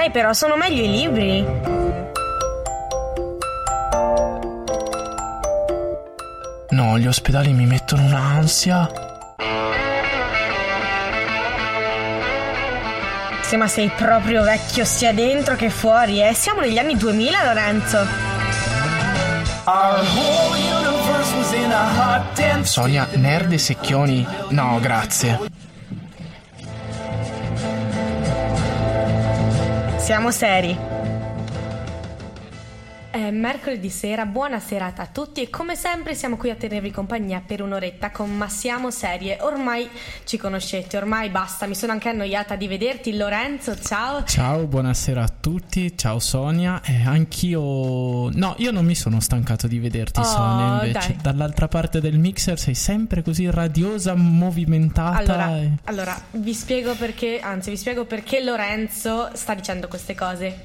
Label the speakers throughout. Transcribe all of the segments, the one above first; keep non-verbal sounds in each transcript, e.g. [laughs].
Speaker 1: Dai, però sono meglio i libri.
Speaker 2: No, gli ospedali mi mettono un'ansia.
Speaker 1: Sì, ma sei proprio vecchio sia dentro che fuori, eh? Siamo negli anni 2000, Lorenzo.
Speaker 2: Sonia, nerd e secchioni? No, grazie.
Speaker 1: Siamo seri. È mercoledì sera, buona serata a tutti e come sempre siamo qui a tenervi compagnia per un'oretta con Ma siamo serie. Ormai ci conoscete, ormai basta, mi sono anche annoiata di vederti. Lorenzo, ciao.
Speaker 2: Ciao, buonasera a tutti. Ciao Sonia. Eh, anch'io No, io non mi sono stancato di vederti
Speaker 1: Oh,
Speaker 2: Sonia, invece
Speaker 1: dai.
Speaker 2: dall'altra parte del mixer sei sempre così radiosa, movimentata.
Speaker 1: Allora,
Speaker 2: e-
Speaker 1: allora, vi spiego perché, anzi vi spiego perché Lorenzo sta dicendo queste cose.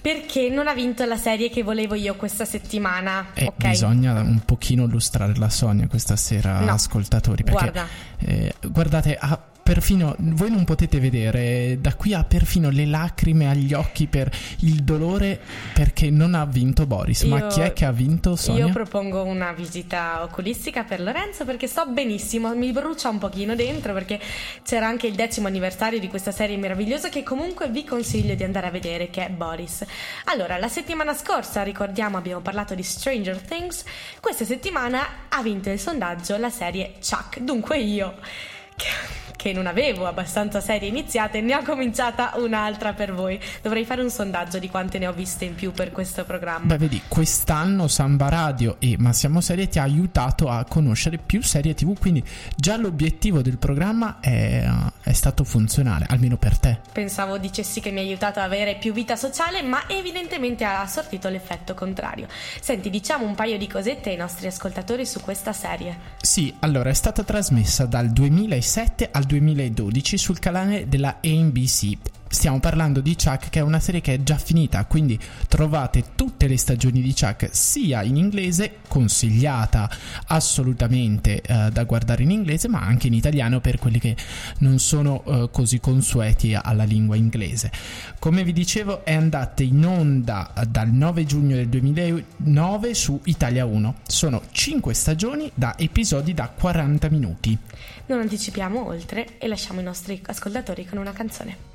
Speaker 1: Perché non ha vinto la serie che volevo io questa settimana,
Speaker 2: E
Speaker 1: ok?
Speaker 2: bisogna un pochino illustrare la Sonia questa sera,
Speaker 1: No.
Speaker 2: ascoltatori, perché
Speaker 1: Guarda.
Speaker 2: eh, guardate, ha perfino voi non potete vedere, da qui ha perfino le lacrime agli occhi per il dolore perché non ha vinto Boris. Ma
Speaker 1: Io-
Speaker 2: chi è che ha vinto Sonia?
Speaker 1: Io propongo una visita oculistica per Lorenzo perché sto benissimo, mi brucia un pochino dentro perché c'era anche il decimo anniversario di questa serie meravigliosa che comunque vi consiglio di andare a vedere che è Boris. Allora, la settimana scorsa, ricordiamo, abbiamo parlato di Stranger Things, questa settimana ha vinto il sondaggio la serie Chuck, dunque io che- non avevo abbastanza serie iniziate, ne ho cominciata un'altra per voi. Dovrei fare un sondaggio di quante ne ho viste in più per questo programma.
Speaker 2: Beh, vedi, quest'anno Samba Radio e Ma Siamo Serie ti ha aiutato a conoscere più serie TV, quindi già l'obiettivo del programma è, è stato funzionale, almeno per te.
Speaker 1: Pensavo dicessi che mi ha aiutato ad avere più vita sociale, ma evidentemente ha sortito l'effetto contrario. Senti, diciamo un paio di cosette ai nostri ascoltatori su questa serie.
Speaker 2: Sì, allora è stata trasmessa dal 2007 al 2012 sul canale della ABC. Stiamo parlando di Chuck che è una serie che è già finita, quindi trovate tutte le stagioni di Chuck sia in inglese, consigliata assolutamente eh, da guardare in inglese, ma anche in italiano per quelli che non sono eh, così consueti alla lingua inglese. Come vi dicevo è andata in onda dal 9 giugno del 2009 su Italia 1. Sono 5 stagioni da episodi da 40 minuti.
Speaker 1: Non anticipiamo oltre e lasciamo i nostri ascoltatori con una canzone.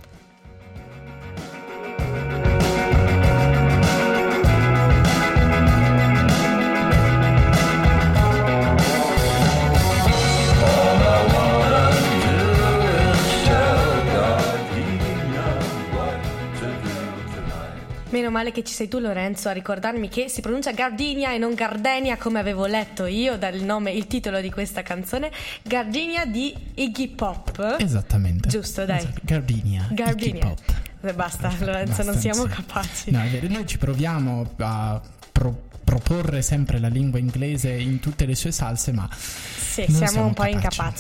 Speaker 1: Meno male che ci sei tu Lorenzo a ricordarmi che si pronuncia Gardenia e non Gardenia come avevo letto io dal nome, il titolo di questa canzone, Gardenia di Iggy Pop.
Speaker 2: Esattamente.
Speaker 1: Giusto, dai.
Speaker 2: Esatto. Gardenia.
Speaker 1: Gardenia.
Speaker 2: Iggy Pop.
Speaker 1: Basta, Lorenzo,
Speaker 2: Basta,
Speaker 1: non siamo
Speaker 2: sì.
Speaker 1: capaci.
Speaker 2: No, è vero, noi ci proviamo a pro- proporre sempre la lingua inglese in tutte le sue salse, ma
Speaker 1: Sì,
Speaker 2: non
Speaker 1: siamo, un po'
Speaker 2: capaci.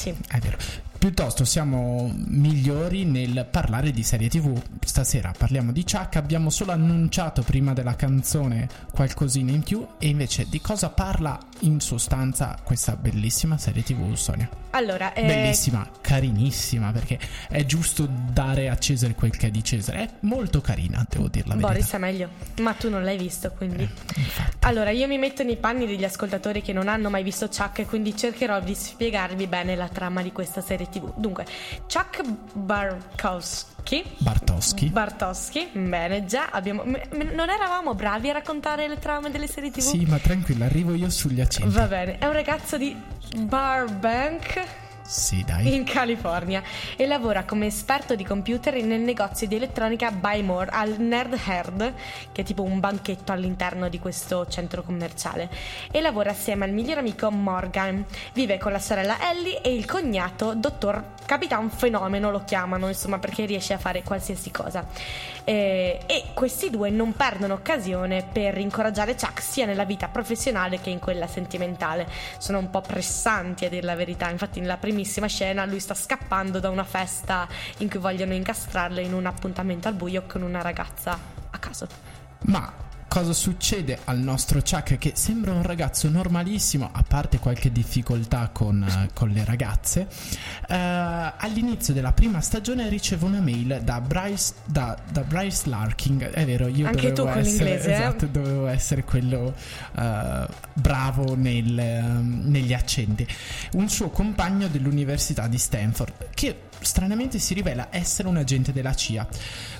Speaker 1: incapaci.
Speaker 2: È vero. Piuttosto siamo migliori nel parlare di serie TV. Stasera parliamo di Chuck, abbiamo solo annunciato prima della canzone qualcosina in più e invece di cosa parla in sostanza questa bellissima serie TV, Sonia?
Speaker 1: Allora, eh,
Speaker 2: Bellissima, carinissima, perché è giusto dare a Cesare quel che è di Cesare. È molto carina, devo dire la verità.
Speaker 1: Boris è meglio, ma tu non l'hai visto, quindi.
Speaker 2: infatti.
Speaker 1: Allora, io mi metto nei panni degli ascoltatori che non hanno mai visto Chuck e quindi cercherò di spiegarvi bene la trama di questa serie TV. Dunque, Chuck Barkowski
Speaker 2: Bartoschi.
Speaker 1: Bartoschi, bene, già abbiamo m- m- non eravamo bravi a raccontare le trame delle serie TV?
Speaker 2: sì, ma tranquilla, arrivo io sugli accenti.
Speaker 1: Va bene, è un ragazzo di Burbank
Speaker 2: Sì, dai.
Speaker 1: in California e lavora come esperto di computer nel negozio di elettronica Buy More al Nerd Herd, che è tipo un banchetto all'interno di questo centro commerciale. E lavora assieme al miglior amico Morgan. Vive con la sorella Ellie e il cognato Dottor Capitan Fenomeno, lo chiamano, insomma, perché riesce a fare qualsiasi cosa. Eh, e questi due non perdono occasione per incoraggiare Chuck sia nella vita professionale che in quella sentimentale. Sono un po' pressanti a dir la verità, infatti nella primissima scena lui sta scappando da una festa in cui vogliono incastrarlo in un appuntamento al buio con una ragazza a caso.
Speaker 2: Ma cosa succede al nostro Chuck che sembra un ragazzo normalissimo, a parte qualche difficoltà con, uh, con le ragazze. Uh, all'inizio della prima stagione riceve una mail da Bryce, da, da Bryce Larkin. È vero, io
Speaker 1: Anche
Speaker 2: dovevo
Speaker 1: tu
Speaker 2: essere,
Speaker 1: l'inglese, eh?
Speaker 2: esatto, dovevo essere quello uh, bravo nel, ehm, negli accenti. Un suo compagno dell'università di Stanford che stranamente si rivela essere un agente della CIA.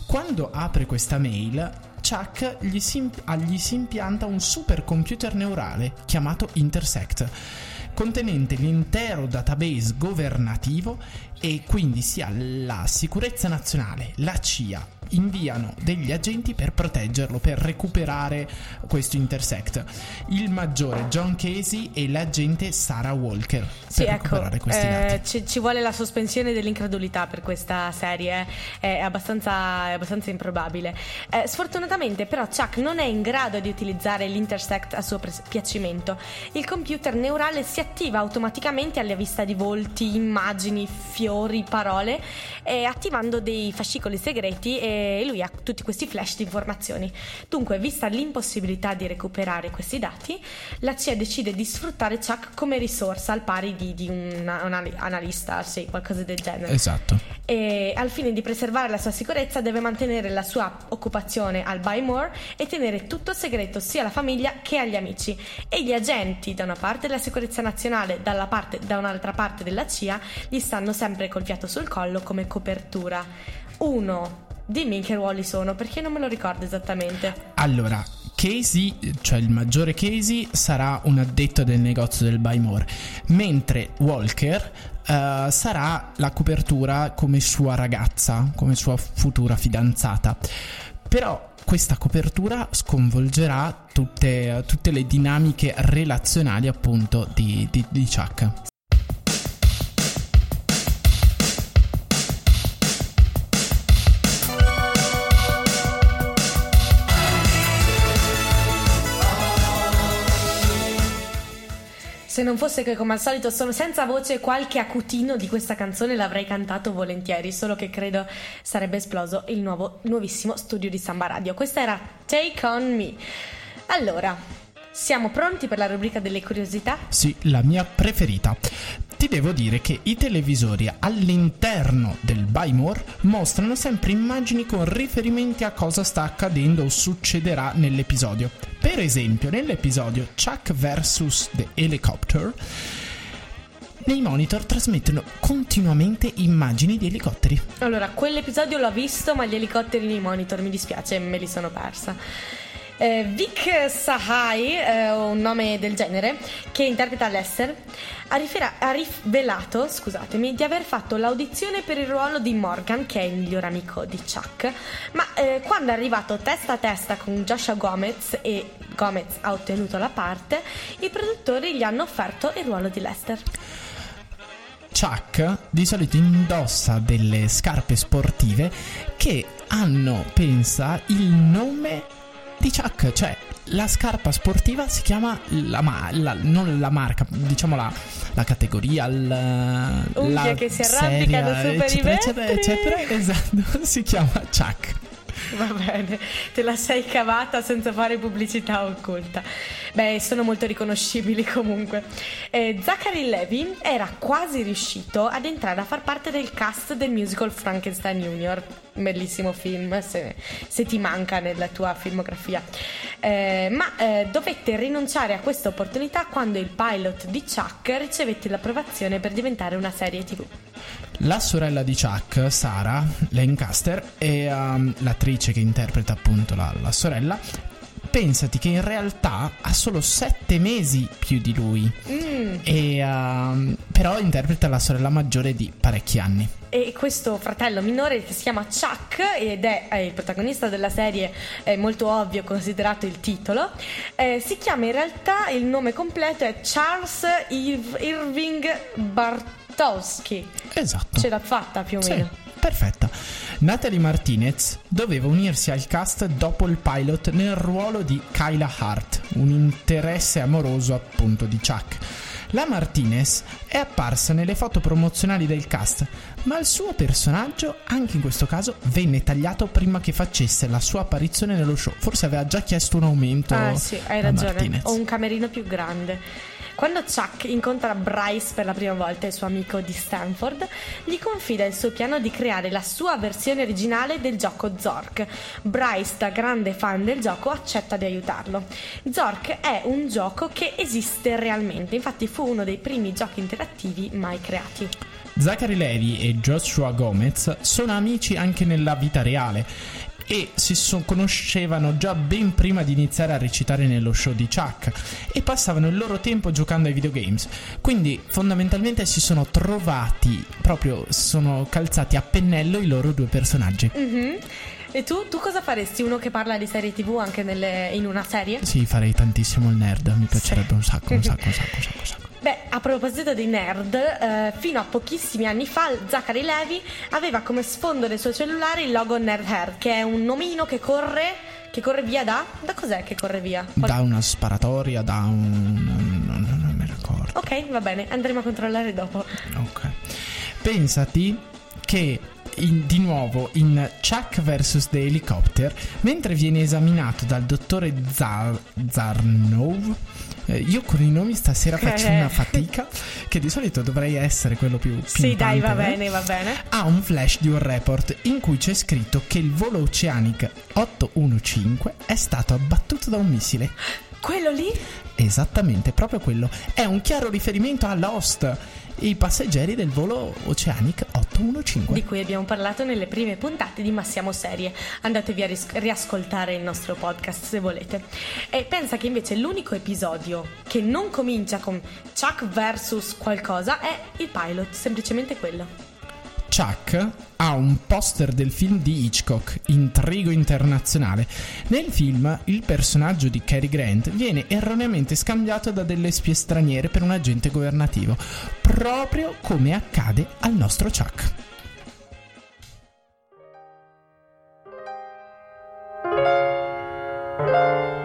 Speaker 2: Quando apre questa mail, Chuck gli si, gli si impianta un supercomputer neurale chiamato Intersect contenente l'intero database governativo e quindi sia la sicurezza nazionale, la CIA, inviano degli agenti per proteggerlo, per recuperare questo intersect. Il maggiore John Casey e l'agente Sarah Walker
Speaker 1: sì,
Speaker 2: per
Speaker 1: ecco,
Speaker 2: recuperare questi
Speaker 1: eh,
Speaker 2: dati.
Speaker 1: ci, ci, vuole la sospensione dell'incredulità per questa serie, è abbastanza, è abbastanza improbabile. Eh, sfortunatamente però Chuck non è in grado di utilizzare l'intersect a suo piacimento. Il computer neurale si attiva automaticamente alla vista di volti, immagini, fiori, parole, eh, attivando dei fascicoli segreti e lui ha tutti questi flash di informazioni. Dunque, vista l'impossibilità di recuperare questi dati, la CIA decide di sfruttare Chuck come risorsa al pari di, di un analista, sì, qualcosa del genere.
Speaker 2: Esatto.
Speaker 1: E al fine di preservare la sua sicurezza deve mantenere la sua occupazione al Buy More e tenere tutto segreto sia alla famiglia che agli amici. E gli agenti, da una parte della sicurezza nazionale, parte, da un'altra parte della CIA, gli stanno sempre col fiato sul collo come copertura. Uno Dimmi in che ruoli sono, perché non me lo ricordo esattamente.
Speaker 2: Allora, Casey, cioè il maggiore Casey, sarà un addetto del negozio del Buy More, mentre Walker uh, sarà la copertura come sua ragazza, come sua futura fidanzata. Però questa copertura sconvolgerà tutte, tutte le dinamiche relazionali appunto di, di, di Chuck.
Speaker 1: Se non fosse che come al solito sono senza voce, qualche acutino di questa canzone l'avrei cantato volentieri, solo che credo sarebbe esploso il nuovo, nuovissimo studio di Samba Radio. Questa era Take On Me. Allora, siamo pronti per la rubrica delle curiosità?
Speaker 2: Sì, la mia preferita. Ti devo dire che i televisori all'interno del Buy More mostrano sempre immagini con riferimenti a cosa sta accadendo o succederà nell'episodio. Per esempio, nell'episodio Chuck vs. The Helicopter, nei monitor trasmettono continuamente immagini di elicotteri.
Speaker 1: Allora, quell'episodio l'ho visto, ma gli elicotteri nei monitor mi dispiace, me li sono persa. Eh, Vic Sahai, eh, un nome del genere, che interpreta Lester, ha, rifera- ha rivelato di aver fatto l'audizione per il ruolo di Morgan, che è il miglior amico di Chuck, ma eh, quando è arrivato testa a testa con Joshua Gomez e Gomez ha ottenuto la parte, i produttori gli hanno offerto il ruolo di Lester.
Speaker 2: Chuck di solito indossa delle scarpe sportive che hanno, pensa, il nome di Chuck, cioè la scarpa sportiva si chiama la, ma- la non la marca, diciamo la, la categoria,
Speaker 1: la, la che si arrampicano su per
Speaker 2: eccetera, eccetera, eccetera, [laughs] esatto, si chiama Chuck. [laughs]
Speaker 1: Va bene, te la sei cavata senza fare pubblicità occulta. Beh, sono molto riconoscibili comunque. Eh, Zachary Levy era quasi riuscito ad entrare a far parte del cast del musical Frankenstein Junior. Bellissimo film, se, se ti manca nella tua filmografia. Eh, ma eh, dovette rinunciare a questa opportunità quando il pilot di Chuck ricevette l'approvazione per diventare una serie tv.
Speaker 2: La sorella di Chuck, Sara Lancaster, e um, l'attrice che interpreta appunto la, la sorella, pensati che in realtà ha solo sette mesi più di lui. Mm. E, uh, però interpreta la sorella maggiore di parecchi anni.
Speaker 1: E questo fratello minore si chiama Chuck ed è, è il protagonista della serie, è molto ovvio considerato il titolo, eh, si chiama in realtà, il nome completo è Charles Irving Bartowski.
Speaker 2: Esatto.
Speaker 1: Ce l'ha fatta più o meno.
Speaker 2: Sì perfetta. Natalie Martinez doveva unirsi al cast dopo il pilot nel ruolo di Kyla Hart, un interesse amoroso appunto di Chuck. La Martinez è apparsa nelle foto promozionali del cast, ma il suo personaggio, anche in questo caso, venne tagliato prima che facesse la sua apparizione nello show. Forse aveva già chiesto un aumento.
Speaker 1: Ah, sì, hai ragione.
Speaker 2: Martinez.
Speaker 1: Ho un camerino più grande. Quando Chuck incontra Bryce per la prima volta, il suo amico di Stanford, gli confida il suo piano di creare la sua versione originale del gioco Zork. Bryce, da grande fan del gioco, accetta di aiutarlo. Zork è un gioco che esiste realmente, infatti fu uno dei primi giochi interattivi mai creati.
Speaker 2: Zachary Levi e Joshua Gomez sono amici anche nella vita reale e si conoscevano già ben prima di iniziare a recitare nello show di Chuck e passavano il loro tempo giocando ai videogames. Quindi fondamentalmente si sono trovati, proprio sono calzati a pennello i loro due personaggi.
Speaker 1: Mhm. E tu, tu cosa faresti? Uno che parla di serie tv anche nelle- in una serie?
Speaker 2: Sì, farei tantissimo il nerd, mi piacerebbe un sacco, un sacco, un sacco, un sacco, un sacco.
Speaker 1: Beh, a proposito dei nerd, eh, fino a pochissimi anni fa Zachary Levi aveva come sfondo del suo cellulare il logo Nerd Hair, che è un nomino che corre, che corre via da... Da cos'è che corre via? Qual-
Speaker 2: Da una sparatoria, da un... non, non- non mi ricordo.
Speaker 1: Ok, va bene, andremo a controllare dopo.
Speaker 2: Ok. Pensati che in- di nuovo in Chuck vs. The Helicopter, mentre viene esaminato dal dottore Zar- Zarnov, eh, io con i nomi stasera faccio una [laughs] fatica, che di solito dovrei essere quello più
Speaker 1: Sì, dai, va
Speaker 2: eh?
Speaker 1: bene, va bene.
Speaker 2: ha un flash di un report in cui c'è scritto che il volo Oceanic 815 è stato abbattuto da un missile.
Speaker 1: Quello lì?
Speaker 2: Esattamente, proprio quello. È un chiaro riferimento a Lost, i passeggeri del volo Oceanic 815.
Speaker 1: Di cui abbiamo parlato nelle prime puntate di Ma siamo serie. Andatevi a ris- riascoltare il nostro podcast se volete. E pensa che invece l'unico episodio che non comincia con Chuck versus qualcosa è il pilot, semplicemente quello.
Speaker 2: Chuck ha un poster del film di Hitchcock, Intrigo internazionale. Nel film il personaggio di Cary Grant viene erroneamente scambiato da delle spie straniere per un agente governativo, proprio come accade al nostro Chuck.
Speaker 3: Samba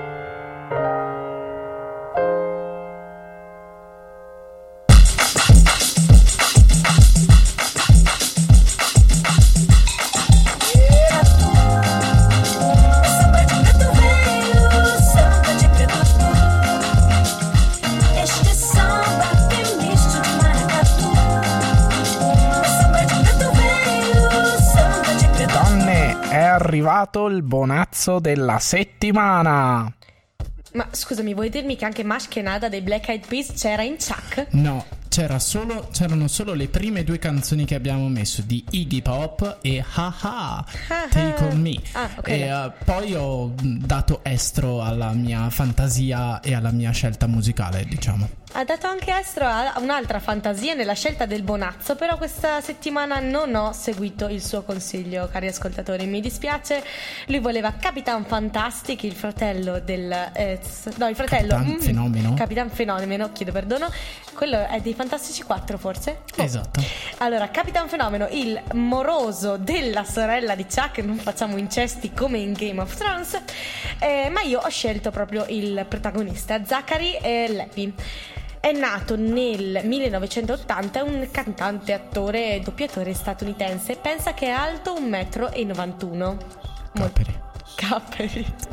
Speaker 2: arrivato il bonazzo della settimana.
Speaker 1: Ma scusami, vuoi dirmi che anche Mashkenada dei Black Eyed Peas c'era in Chuck?
Speaker 2: No, c'era solo, c'erano solo le prime due canzoni che abbiamo messo di Iggy Pop e Haha, Take On Me.
Speaker 1: Ah, ok.
Speaker 2: E eh, poi ho dato estro alla mia fantasia e alla mia scelta musicale, diciamo.
Speaker 1: Ha dato anche estro a un'altra fantasia nella scelta del Bonazzo, però questa settimana non ho seguito il suo consiglio, cari ascoltatori. Mi dispiace, lui voleva Capitan Fantastic, il fratello del... eh, no, il fratello...
Speaker 2: Capitan Fenomeno?
Speaker 1: Capitan Fenomeno, chiedo perdono. Quello è dei Fantastici 4 forse? Oh.
Speaker 2: Esatto.
Speaker 1: Allora, Capitan Fenomeno, il moroso della sorella di Chuck, non facciamo incesti come in Game of Thrones, eh, ma io ho scelto proprio il protagonista, Zachary Levi. È nato nel 1980, è un cantante, attore e doppiatore statunitense. Pensa che è alto 1,91 m.
Speaker 2: Capperi.
Speaker 1: Capperi.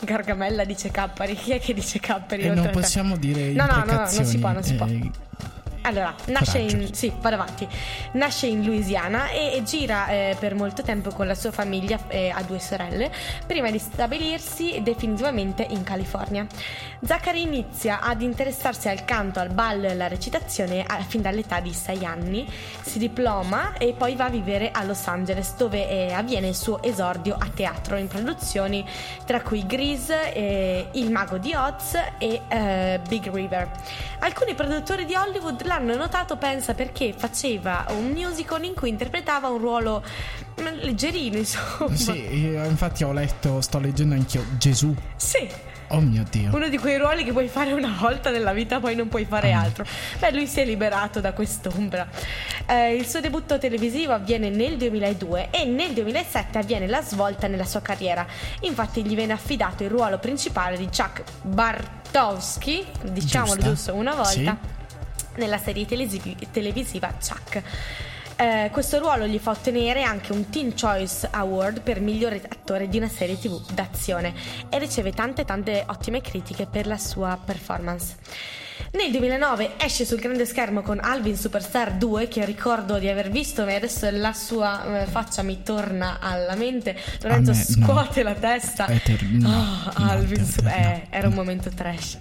Speaker 1: Gargamella dice Cappari. Chi è che dice Cappari?
Speaker 2: E
Speaker 1: oltre
Speaker 2: non possiamo dire
Speaker 1: No, no, no, no, non si può, non si può.
Speaker 2: Eh,
Speaker 1: Allora, nasce in, sì. Nasce in Louisiana e, e gira eh, per molto tempo con la sua famiglia e ha due sorelle, prima di stabilirsi definitivamente in California. Zachary inizia ad interessarsi al canto, al ballo e alla recitazione a- fin dall'età di 6 anni, si diploma e poi va a vivere a Los Angeles dove eh, avviene il suo esordio a teatro in produzioni tra cui Grease, eh, Il mago di Oz e eh, Big River. Alcuni produttori di Hollywood l'hanno notato, pensa, perché faceva un musical in cui interpretava un ruolo mm, leggerino, insomma.
Speaker 2: Sì, io infatti ho letto, sto leggendo anch'io Gesù.
Speaker 1: Sì,
Speaker 2: Oh mio Dio.
Speaker 1: Uno di quei ruoli che puoi fare una volta nella vita, poi non puoi fare
Speaker 2: Ah.
Speaker 1: altro. Beh, lui si è liberato da quest'ombra. Eh, il suo debutto televisivo avviene nel 2002 e nel 2007 avviene la svolta nella sua carriera. Infatti gli viene affidato il ruolo principale di Chuck Bartowski, diciamolo
Speaker 2: Giusta.
Speaker 1: giusto una volta,
Speaker 2: Sì.
Speaker 1: Nella serie televisiva Chuck. Eh, questo ruolo gli fa ottenere anche un Teen Choice Award per migliore attore di una serie tv d'azione e riceve tante tante ottime critiche per la sua performance. Nel 2009 esce sul grande schermo con Alvin Superstar 2 che ricordo di aver visto ma adesso la sua eh, faccia mi torna alla mente. Lorenzo
Speaker 2: me no.
Speaker 1: scuote la testa.
Speaker 2: È ter- no,
Speaker 1: Oh,
Speaker 2: no,
Speaker 1: Alvin
Speaker 2: ter- no.
Speaker 1: eh, era un momento trash.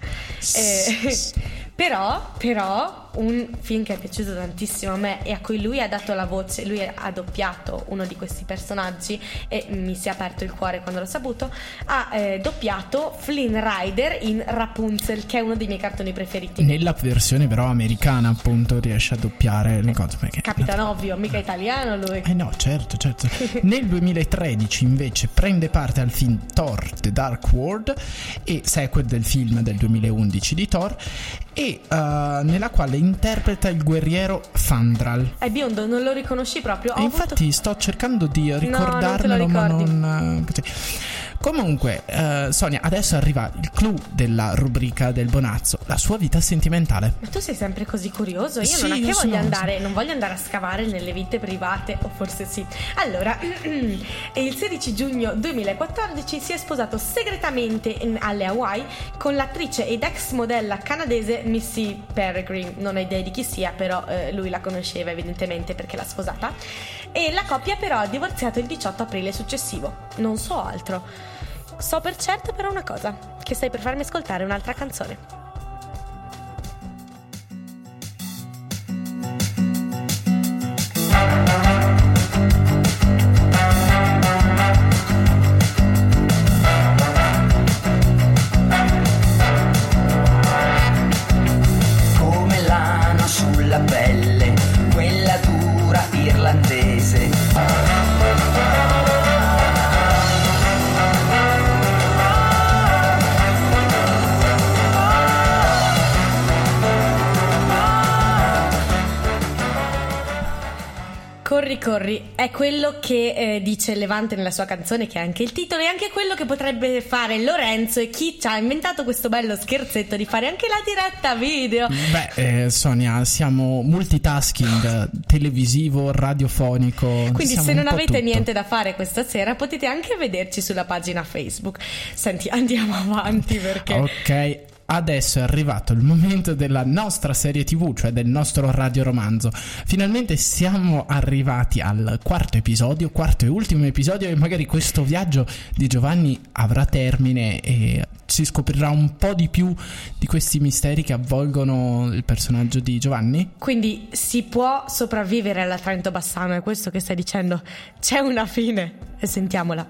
Speaker 1: Eh, [laughs] però, però, un film che è piaciuto tantissimo a me e a cui lui ha dato la voce, lui ha doppiato uno di questi personaggi e mi si è aperto il cuore quando l'ho saputo, ha eh, doppiato Flynn Rider in Rapunzel, che è uno dei miei cartoni preferiti.
Speaker 2: Nella versione però americana appunto riesce a doppiare le cose perché
Speaker 1: Capitan Ovvio, mica italiano lui.
Speaker 2: Eh no, certo, certo. [laughs] Nel 2013 invece prende parte al film Thor The Dark World e sequel del film del 2011 di Thor e eh, nella quale interpreta il guerriero Fandral.
Speaker 1: È biondo, non lo riconosci proprio.
Speaker 2: Infatti sto cercando di ricordarmelo, ma
Speaker 1: ricordi.
Speaker 2: non. eh, così. Comunque, eh, Sonia, adesso arriva il clou della rubrica del Bonazzo, la sua vita sentimentale.
Speaker 1: Ma tu sei sempre così curioso? Io
Speaker 2: Sì,
Speaker 1: non è che voglio andare, non voglio andare a scavare nelle vite private, o forse sì. Allora, [clears throat] il 16 giugno 2014 si è sposato segretamente in- alle Hawaii con l'attrice ed ex modella canadese Missy Peregrine. Non ho idea di chi sia, però eh, lui la conosceva evidentemente perché l'ha sposata. E la coppia però ha divorziato il 18 aprile successivo. Non so altro. So per certo però una cosa, che stai per farmi ascoltare un'altra canzone. Corri, è quello che eh, dice Levante nella sua canzone, che è anche il titolo, e anche quello che potrebbe fare Lorenzo e chi ci ha inventato questo bello scherzetto di fare anche la diretta video.
Speaker 2: Beh, eh, Sonia, siamo multitasking televisivo, radiofonico.
Speaker 1: Quindi se non avete
Speaker 2: tutto.
Speaker 1: niente da fare questa sera potete anche vederci sulla pagina Facebook. Senti, andiamo avanti perché...
Speaker 2: Ok, adesso è arrivato il momento della nostra serie TV, cioè del nostro radioromanzo. Finalmente siamo arrivati al quarto episodio, quarto e ultimo episodio e magari questo viaggio di Giovanni avrà termine e si scoprirà un po' di più di questi misteri che avvolgono il personaggio di Giovanni.
Speaker 1: Quindi si può sopravvivere alla Trento Bassano, è questo che stai dicendo? C'è una fine e sentiamola.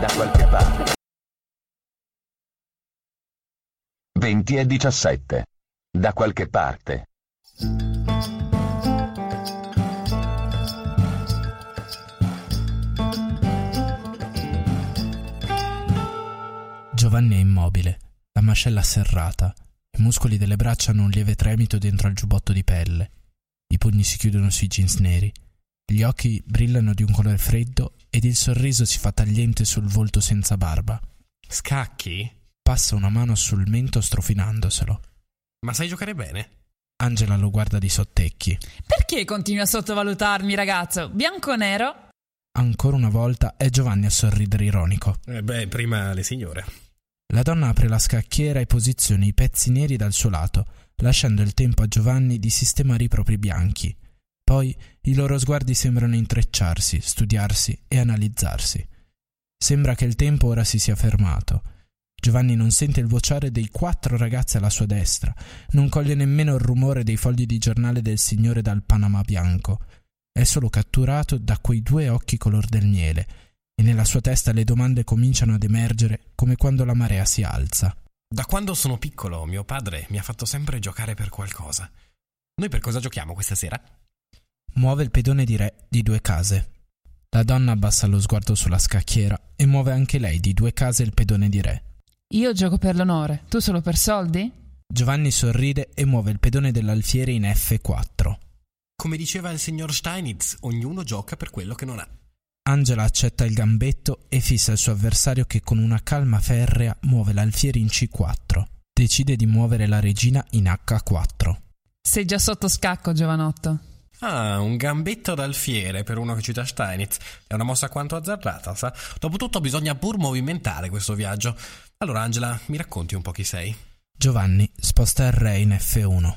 Speaker 4: Da qualche parte. 20 e 17. Da qualche parte.
Speaker 2: Giovanni è immobile, la mascella serrata, i muscoli delle braccia hanno un lieve tremito dentro al giubbotto di pelle, i pugni si chiudono sui jeans neri, gli occhi brillano di un colore freddo ed il sorriso si fa tagliente sul volto senza barba.
Speaker 5: Scacchi?
Speaker 2: Passa una mano sul mento strofinandoselo.
Speaker 5: Ma sai giocare bene?
Speaker 2: Angela lo guarda di sottecchi.
Speaker 6: Perché continui a sottovalutarmi, ragazzo? Bianco o nero?
Speaker 2: Ancora una volta è Giovanni a sorridere ironico.
Speaker 5: Eh beh, prima le signore.
Speaker 2: La donna apre la scacchiera e posiziona i pezzi neri dal suo lato, lasciando il tempo a Giovanni di sistemare i propri bianchi. Poi i loro sguardi sembrano intrecciarsi, studiarsi e analizzarsi. Sembra che il tempo ora si sia fermato. Giovanni non sente il vociare dei quattro ragazzi alla sua destra, non coglie nemmeno il rumore dei fogli di giornale del signore dal Panama bianco. È solo catturato da quei due occhi color del miele, e nella sua testa le domande cominciano ad emergere come quando la marea si alza.
Speaker 5: Da quando sono piccolo, mio padre mi ha fatto sempre giocare per qualcosa. Noi per cosa giochiamo questa sera?
Speaker 2: Muove il pedone di re di due case. La donna abbassa lo sguardo sulla scacchiera e muove anche lei di due case il pedone di re.
Speaker 6: Io gioco per l'onore, tu solo per soldi?
Speaker 2: Giovanni sorride e muove il pedone dell'alfiere in F4.
Speaker 5: Come diceva il signor Steinitz, ognuno gioca per quello che non ha.
Speaker 2: Angela accetta il gambetto e fissa il suo avversario che con una calma ferrea muove l'alfiere in C4. Decide di muovere la regina in H4.
Speaker 6: Sei già sotto scacco, giovanotto.
Speaker 5: Ah, un gambetto d'alfiere per uno che cita Steinitz. È una mossa quanto azzardata, sa? Dopotutto bisogna pur movimentare questo viaggio. Allora, Angela, mi racconti un po' chi sei?
Speaker 2: Giovanni sposta il re in F1.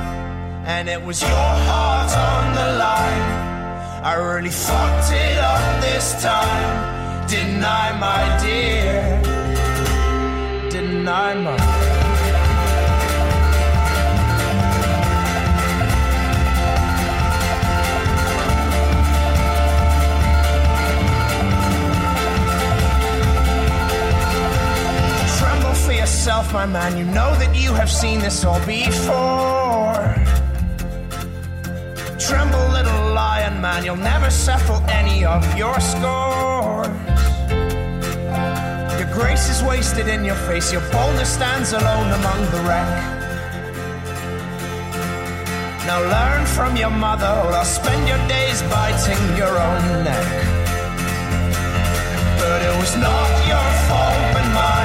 Speaker 7: And it was your heart on the line. I really fucked it up this time. Didn't I, my dear? Didn't I, my Tremble for yourself, my man. You know that you have seen this all before. Man. You'll never settle any of your scores. Your grace is wasted in your face. Your boldness stands alone among the wreck. Now learn from your mother, or I'll spend your days biting your own neck. But it was not your fault but mine.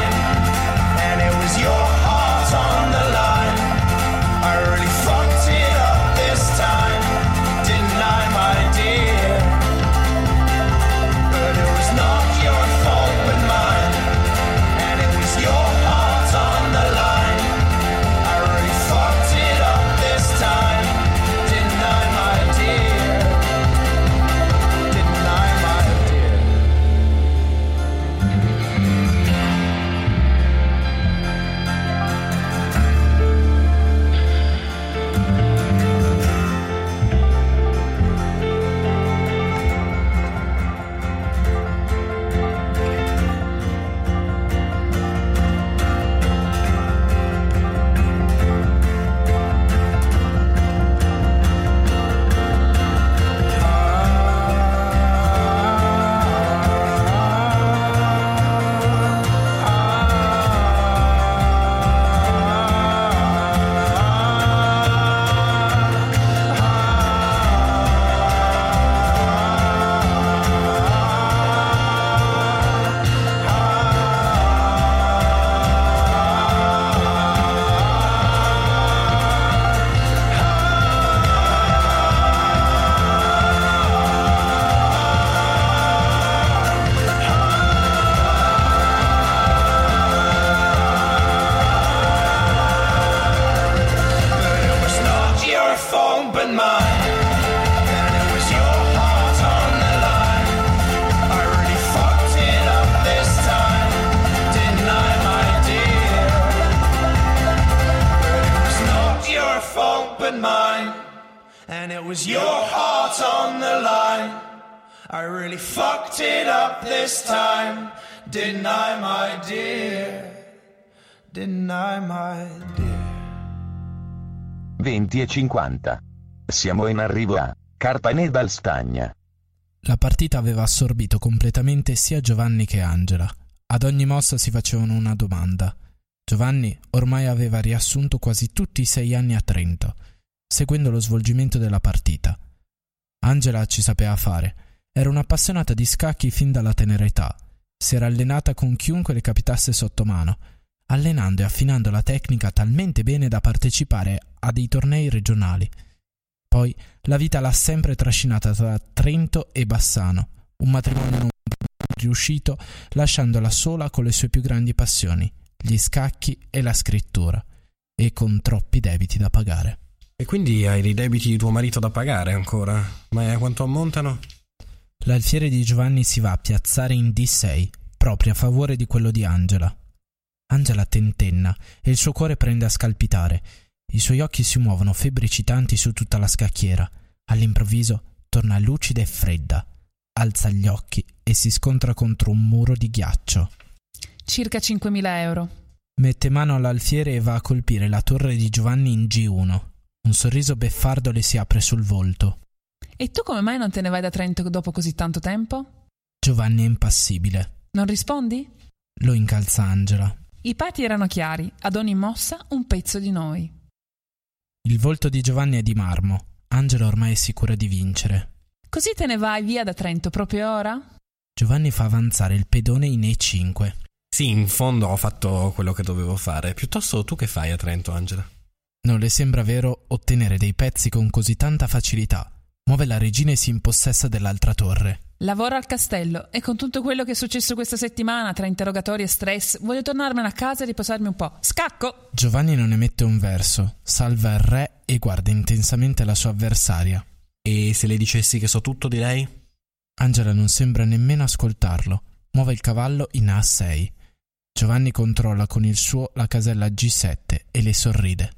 Speaker 7: I really fucked it up this time. Didn't I, my dear? Didn't I, my dear?
Speaker 4: 20 e 50. Siamo in arrivo a Carpanedal Stagna.
Speaker 2: La partita aveva assorbito completamente sia Giovanni che Angela. Ad ogni mossa si facevano una domanda. Giovanni ormai aveva riassunto quasi tutti i sei anni a Trento, seguendo lo svolgimento della partita. Angela ci sapeva fare. Era un'appassionata di scacchi fin dalla tenera età. Si era allenata con chiunque le capitasse sotto mano, allenando e affinando la tecnica talmente bene da partecipare a dei tornei regionali. Poi la vita l'ha sempre trascinata tra Trento e Bassano, un matrimonio non riuscito, lasciandola sola con le sue più grandi passioni, gli scacchi e la scrittura, e con troppi debiti da pagare.
Speaker 5: E quindi hai dei debiti di tuo marito da pagare ancora? Ma a quanto ammontano?
Speaker 2: L'alfiere di Giovanni si va a piazzare in D6, proprio a favore di quello di Angela. Angela tentenna e il suo cuore prende a scalpitare. I suoi occhi si muovono febbricitanti su tutta la scacchiera. All'improvviso torna lucida e fredda. Alza gli occhi e si scontra contro un muro di ghiaccio.
Speaker 6: Circa 5.000 euro.
Speaker 2: Mette mano all'alfiere e va a colpire la torre di Giovanni in G1. Un sorriso beffardo le si apre sul volto.
Speaker 6: E tu come mai non te ne vai da Trento dopo così tanto tempo?
Speaker 2: Giovanni è impassibile.
Speaker 6: Non rispondi?
Speaker 2: Lo incalza Angela.
Speaker 6: I pati erano chiari, ad ogni mossa un pezzo di noi.
Speaker 2: Il volto di Giovanni è di marmo. Angela ormai è sicura di vincere.
Speaker 6: Così te ne vai via da Trento proprio ora?
Speaker 2: Giovanni fa avanzare il pedone in E5.
Speaker 5: Sì, in fondo ho fatto quello che dovevo fare. Piuttosto tu che fai a Trento, Angela?
Speaker 2: Non le sembra vero ottenere dei pezzi con così tanta facilità. Muove la regina e si impossessa dell'altra torre.
Speaker 6: Lavoro al castello e con tutto quello che è successo questa settimana tra interrogatori e stress voglio tornarmene a casa e riposarmi un po'. Scacco!
Speaker 2: Giovanni non emette un verso, salva il re e guarda intensamente la sua avversaria.
Speaker 5: E se le dicessi che so tutto di lei?
Speaker 2: Angela non sembra nemmeno ascoltarlo. Muove il cavallo in A6. Giovanni controlla con il suo la casella G7 e le sorride.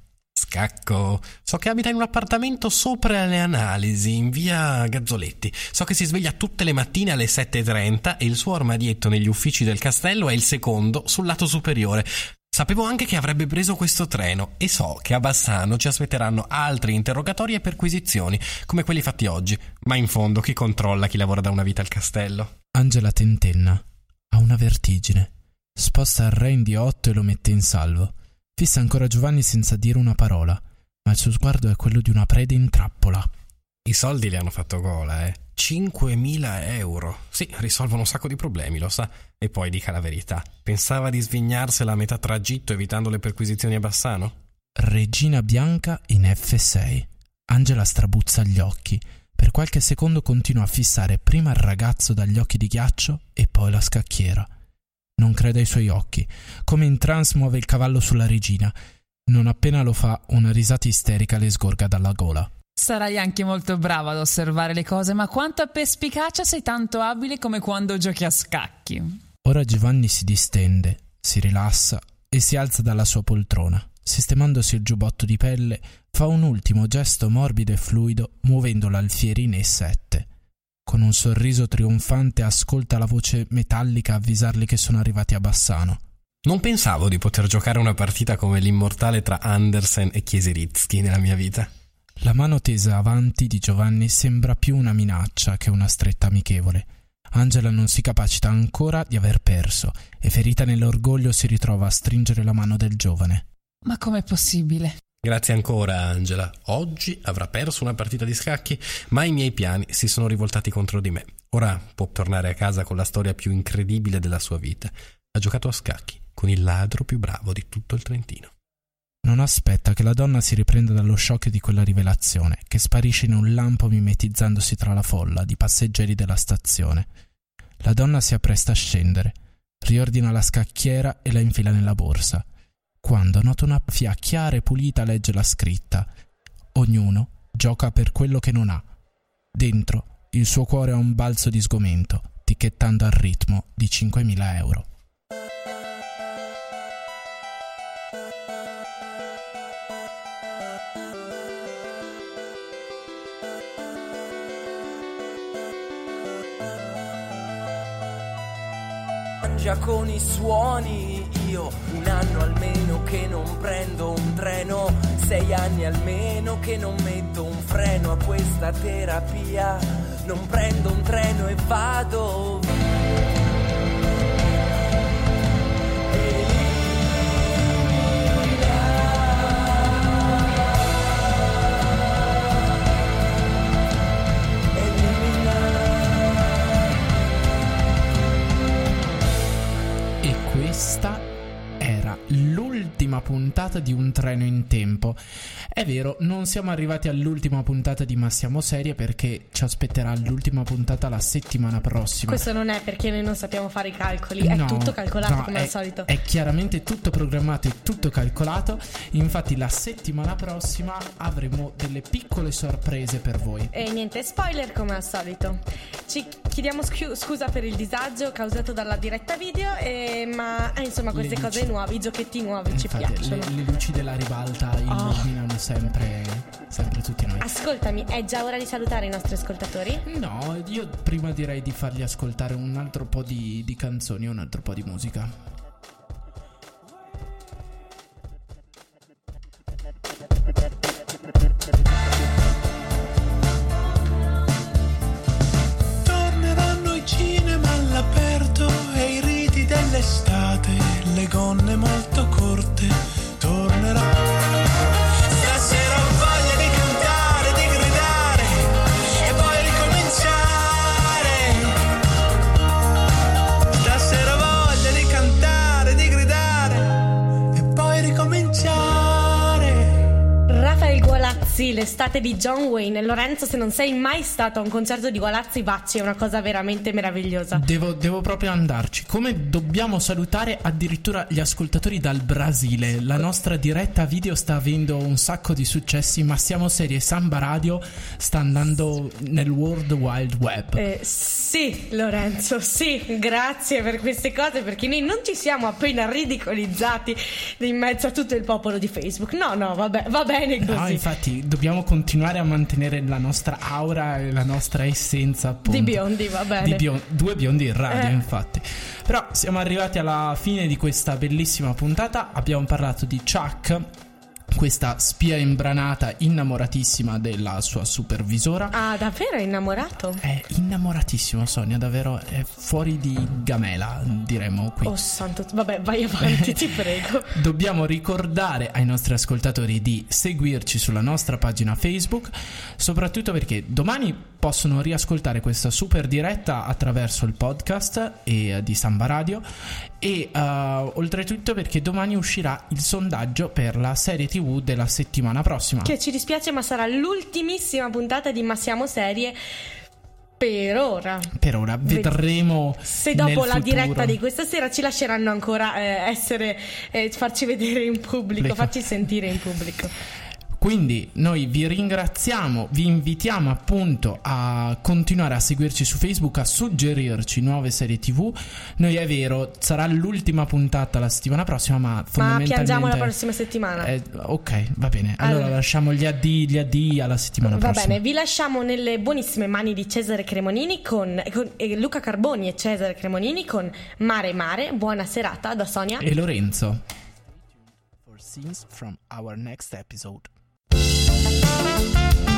Speaker 5: Scacco. So che abita in un appartamento sopra le analisi, in via Gazzoletti. So che si sveglia tutte le mattine alle 7.30 e il suo armadietto negli uffici del castello è il secondo sul lato superiore. Sapevo anche che avrebbe preso questo treno e so che a Bassano ci aspetteranno altri interrogatori e perquisizioni, come quelli fatti oggi. Ma in fondo chi controlla chi lavora da una vita al castello?
Speaker 2: Angela tentenna. Ha una vertigine. Sposta il re in D8 e lo mette in salvo. Fissa ancora Giovanni senza dire una parola, ma il suo sguardo è quello di una preda in trappola.
Speaker 5: I soldi le hanno fatto gola, eh. 5.000 euro. Sì, risolvono un sacco di problemi, lo sa. E poi dica la verità. Pensava di svignarsela a metà tragitto evitando le perquisizioni a Bassano?
Speaker 2: Regina bianca in F6. Angela strabuzza gli occhi. Per qualche secondo continua a fissare prima il ragazzo dagli occhi di ghiaccio e poi la scacchiera. Non crede ai suoi occhi. Come in trance muove il cavallo sulla regina. Non appena lo fa, una risata isterica le sgorga dalla gola.
Speaker 6: Sarai anche molto bravo ad osservare le cose, ma quanto a perspicacia sei tanto abile come quando giochi a scacchi.
Speaker 2: Ora Giovanni si distende, si rilassa e si alza dalla sua poltrona. Sistemandosi il giubbotto di pelle, fa un ultimo gesto morbido e fluido, muovendo l'alfiere in E7. Con un sorriso trionfante ascolta la voce metallica avvisarli che sono arrivati a Bassano.
Speaker 5: Non pensavo di poter giocare una partita come l'immortale tra Andersen e Chieseritzky nella mia vita.
Speaker 2: La mano tesa avanti di Giovanni sembra più una minaccia che una stretta amichevole. Angela non si capacita ancora di aver perso e ferita nell'orgoglio si ritrova a stringere la mano del giovane.
Speaker 6: Ma com'è possibile?
Speaker 5: Grazie ancora, Angela. Oggi avrà perso una partita di scacchi, ma i miei piani si sono rivoltati contro di me. Ora può tornare a casa con la storia più incredibile della sua vita. Ha giocato a scacchi con il ladro più bravo di tutto il Trentino.
Speaker 2: Non aspetta che la donna si riprenda dallo shock di quella rivelazione, che sparisce in un lampo mimetizzandosi tra la folla di passeggeri della stazione. La donna si appresta a scendere, riordina la scacchiera e la infila nella borsa. Quando nota una fia chiara e pulita legge la scritta. Ognuno gioca per quello che non ha. Dentro il suo cuore ha un balzo di sgomento, ticchettando al ritmo di 5.000 euro.
Speaker 8: Mangia con i suoni, io un anno almeno che non prendo un treno, sei anni almeno che non metto un freno a questa terapia, non prendo un treno e vado via.
Speaker 2: Puntata di Un treno in tempo. È vero, non siamo arrivati all'ultima puntata di Ma siamo serie perché ci aspetterà l'ultima puntata la settimana prossima.
Speaker 1: Questo non è perché noi non sappiamo fare i calcoli, è
Speaker 2: No,
Speaker 1: tutto calcolato
Speaker 2: no,
Speaker 1: come
Speaker 2: è-
Speaker 1: al solito.
Speaker 2: È chiaramente tutto programmato e tutto calcolato. Infatti, la settimana prossima avremo delle piccole sorprese per voi.
Speaker 1: E niente, spoiler come al solito. Ci chiediamo scu- scusa per il disagio causato dalla diretta video, e- ma eh, insomma queste
Speaker 2: Le
Speaker 1: cose
Speaker 2: luci.
Speaker 1: nuove, i giochetti nuovi ci
Speaker 2: Infatti,
Speaker 1: piacciono.
Speaker 2: le, le luci della ribalta illuminano sempre, sempre tutti noi.
Speaker 1: Ascoltami, è già ora di salutare i nostri ascoltatori?
Speaker 2: No, io prima direi di fargli ascoltare un altro po' di, di canzoni, un altro po' di musica.
Speaker 1: L'estate di John Wayne. Lorenzo, se non sei mai stato a un concerto di Gualazzi, vacci, è una cosa veramente meravigliosa.
Speaker 2: Devo, devo proprio andarci. Come dobbiamo salutare addirittura gli ascoltatori dal Brasile. La nostra diretta video sta avendo un sacco di successi, ma siamo serie Samba Radio sta andando nel World Wide Web.
Speaker 1: Eh, sì, Lorenzo, sì, grazie per queste cose perché noi non ci siamo appena ridicolizzati in mezzo a tutto il popolo di Facebook. No, no, vabbè, va bene così.
Speaker 2: No, infatti dobbiamo continuare a mantenere la nostra aura e la nostra essenza appunto.
Speaker 1: Di biondi, va bene.
Speaker 2: Di bio- due biondi in radio,
Speaker 1: Eh.
Speaker 2: infatti. Però siamo arrivati alla fine di questa bellissima puntata. Abbiamo parlato di Chuck, questa spia imbranata innamoratissima della sua supervisora.
Speaker 1: Ah, davvero è innamorato?
Speaker 2: È innamoratissimo, Sonia, davvero è fuori di gamela, diremmo qui.
Speaker 1: Oh santo, vabbè, vai avanti, ti [laughs] prego.
Speaker 2: Dobbiamo ricordare ai nostri ascoltatori di seguirci sulla nostra pagina Facebook, soprattutto perché domani possono riascoltare questa super diretta attraverso il podcast e, eh, di Samba Radio e eh, oltretutto perché domani uscirà il sondaggio per la serie TV della settimana prossima.
Speaker 1: Che ci dispiace, ma sarà l'ultimissima puntata di Ma siamo serie per ora.
Speaker 2: Per ora vedremo
Speaker 1: Se dopo la
Speaker 2: futuro.
Speaker 1: diretta di questa sera ci lasceranno ancora eh, essere, eh, farci vedere in pubblico,
Speaker 2: Le-
Speaker 1: farci sentire in pubblico.
Speaker 2: Quindi noi vi ringraziamo, vi invitiamo appunto a continuare a seguirci su Facebook, a suggerirci nuove serie TV. Noi è vero, sarà l'ultima puntata la settimana prossima, ma
Speaker 1: Ma
Speaker 2: fondamentalmente
Speaker 1: piangiamo la prossima settimana.
Speaker 2: Eh, ok, va bene. Allora,
Speaker 1: Allora.
Speaker 2: lasciamo gli addii, gli addii alla settimana
Speaker 1: Va
Speaker 2: prossima.
Speaker 1: bene, vi lasciamo nelle buonissime mani di Cesare Cremonini con, con- e Luca Carboni e Cesare Cremonini con Mare Mare. Buona serata da Sonia.
Speaker 2: E Lorenzo. For scenes from our next episode. Thank you.